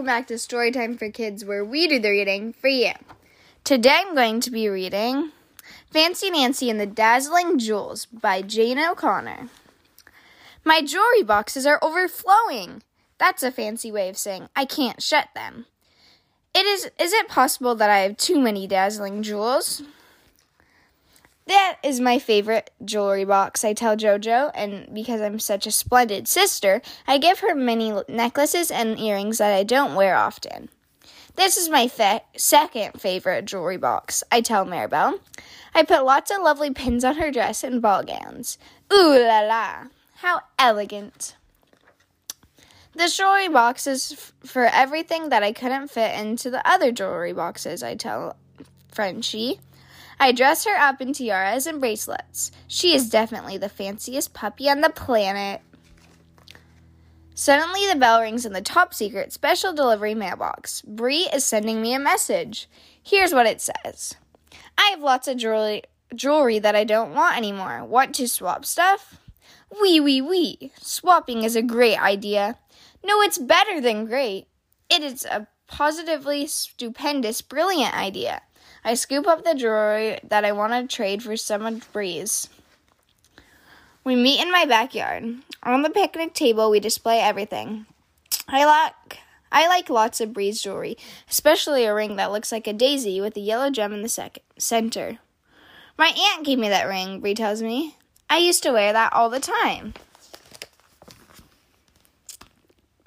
welcome back to Storytime for Kids, where we do the reading for you. Today I'm going to be reading Fancy Nancy and the Dazzling Jewels by Jane O'Connor. My jewelry boxes are overflowing. That's a fancy way of saying I can't shut them. It is is it possible that I have too many dazzling jewels? That is my favorite jewelry box, I tell JoJo, and because I'm such a splendid sister, I give her many necklaces and earrings that I don't wear often. This is my second favorite jewelry box, I tell Marabelle. I put lots of lovely pins on her dress and ball gowns. Ooh la la! How elegant! The jewelry box is f- for everything that I couldn't fit into the other jewelry boxes, I tell Frenchy. I dress her up in tiaras and bracelets. She is definitely the fanciest puppy on the planet. Suddenly, the bell rings in the top secret special delivery mailbox. Bree is sending me a message. Here's what it says I have lots of jewelry, jewelry that I don't want anymore. Want to swap stuff? Wee, wee, wee. Swapping is a great idea. No, it's better than great. It is a positively stupendous, brilliant idea. I scoop up the jewelry that I want to trade for some of Bree's. We meet in my backyard. On the picnic table, we display everything. I like I like lots of Bree's jewelry, especially a ring that looks like a daisy with a yellow gem in the sec- center. My aunt gave me that ring, Bree tells me. I used to wear that all the time.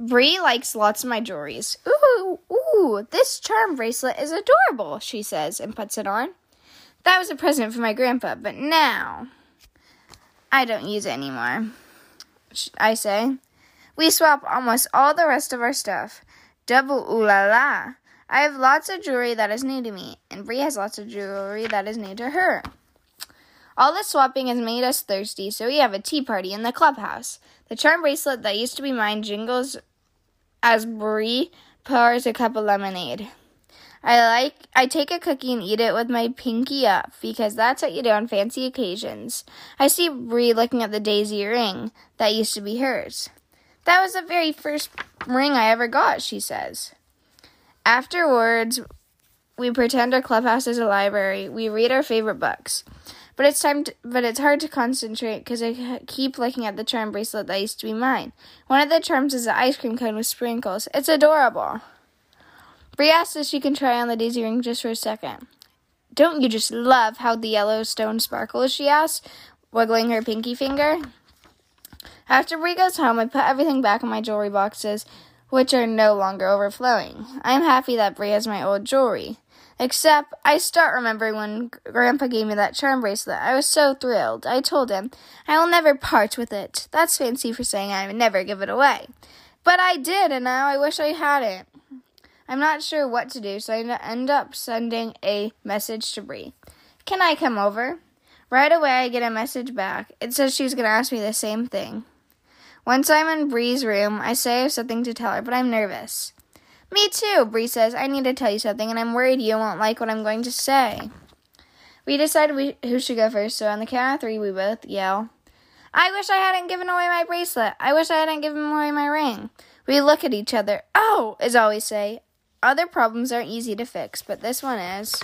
Bree likes lots of my jewelries. Ooh, ooh, this charm bracelet is adorable, she says and puts it on. That was a present for my grandpa, but now I don't use it anymore. I say. We swap almost all the rest of our stuff. Double ooh la la. I have lots of jewelry that is new to me, and Bree has lots of jewelry that is new to her. All this swapping has made us thirsty, so we have a tea party in the clubhouse. The charm bracelet that used to be mine jingles as Bree pours a cup of lemonade. I like I take a cookie and eat it with my pinky up because that's what you do on fancy occasions. I see Bree looking at the daisy ring that used to be hers. That was the very first ring I ever got, she says. Afterwards, we pretend our clubhouse is a library. We read our favorite books. But it's time to, but it's hard to concentrate because I keep looking at the charm bracelet that used to be mine. One of the charms is an ice cream cone with sprinkles. It's adorable. Bree asks if she can try on the daisy ring just for a second. Don't you just love how the yellow stone sparkles? she asks, wiggling her pinky finger. After Bree goes home, I put everything back in my jewelry boxes, which are no longer overflowing. I am happy that Bree has my old jewelry. Except, I start remembering when Grandpa gave me that charm bracelet. I was so thrilled. I told him, I will never part with it. That's fancy for saying I would never give it away. But I did, and now I wish I hadn't. I'm not sure what to do, so I end up sending a message to Bree. Can I come over? Right away, I get a message back. It says she's going to ask me the same thing. Once I'm in Bree's room, I say I have something to tell her, but I'm nervous. Me too, Bree says. I need to tell you something, and I'm worried you won't like what I'm going to say. We decide we, who should go first, so on the count of three, we both yell, I wish I hadn't given away my bracelet. I wish I hadn't given away my ring. We look at each other. Oh, as always say. Other problems aren't easy to fix, but this one is.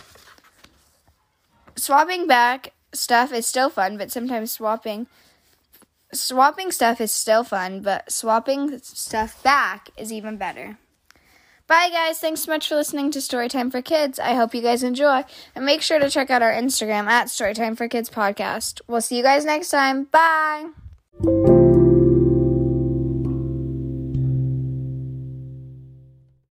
Swapping back stuff is still fun, but sometimes swapping swapping stuff is still fun, but swapping stuff back is even better. Bye, guys. Thanks so much for listening to Storytime for Kids. I hope you guys enjoy. And make sure to check out our Instagram at Storytime for Kids Podcast. We'll see you guys next time. Bye.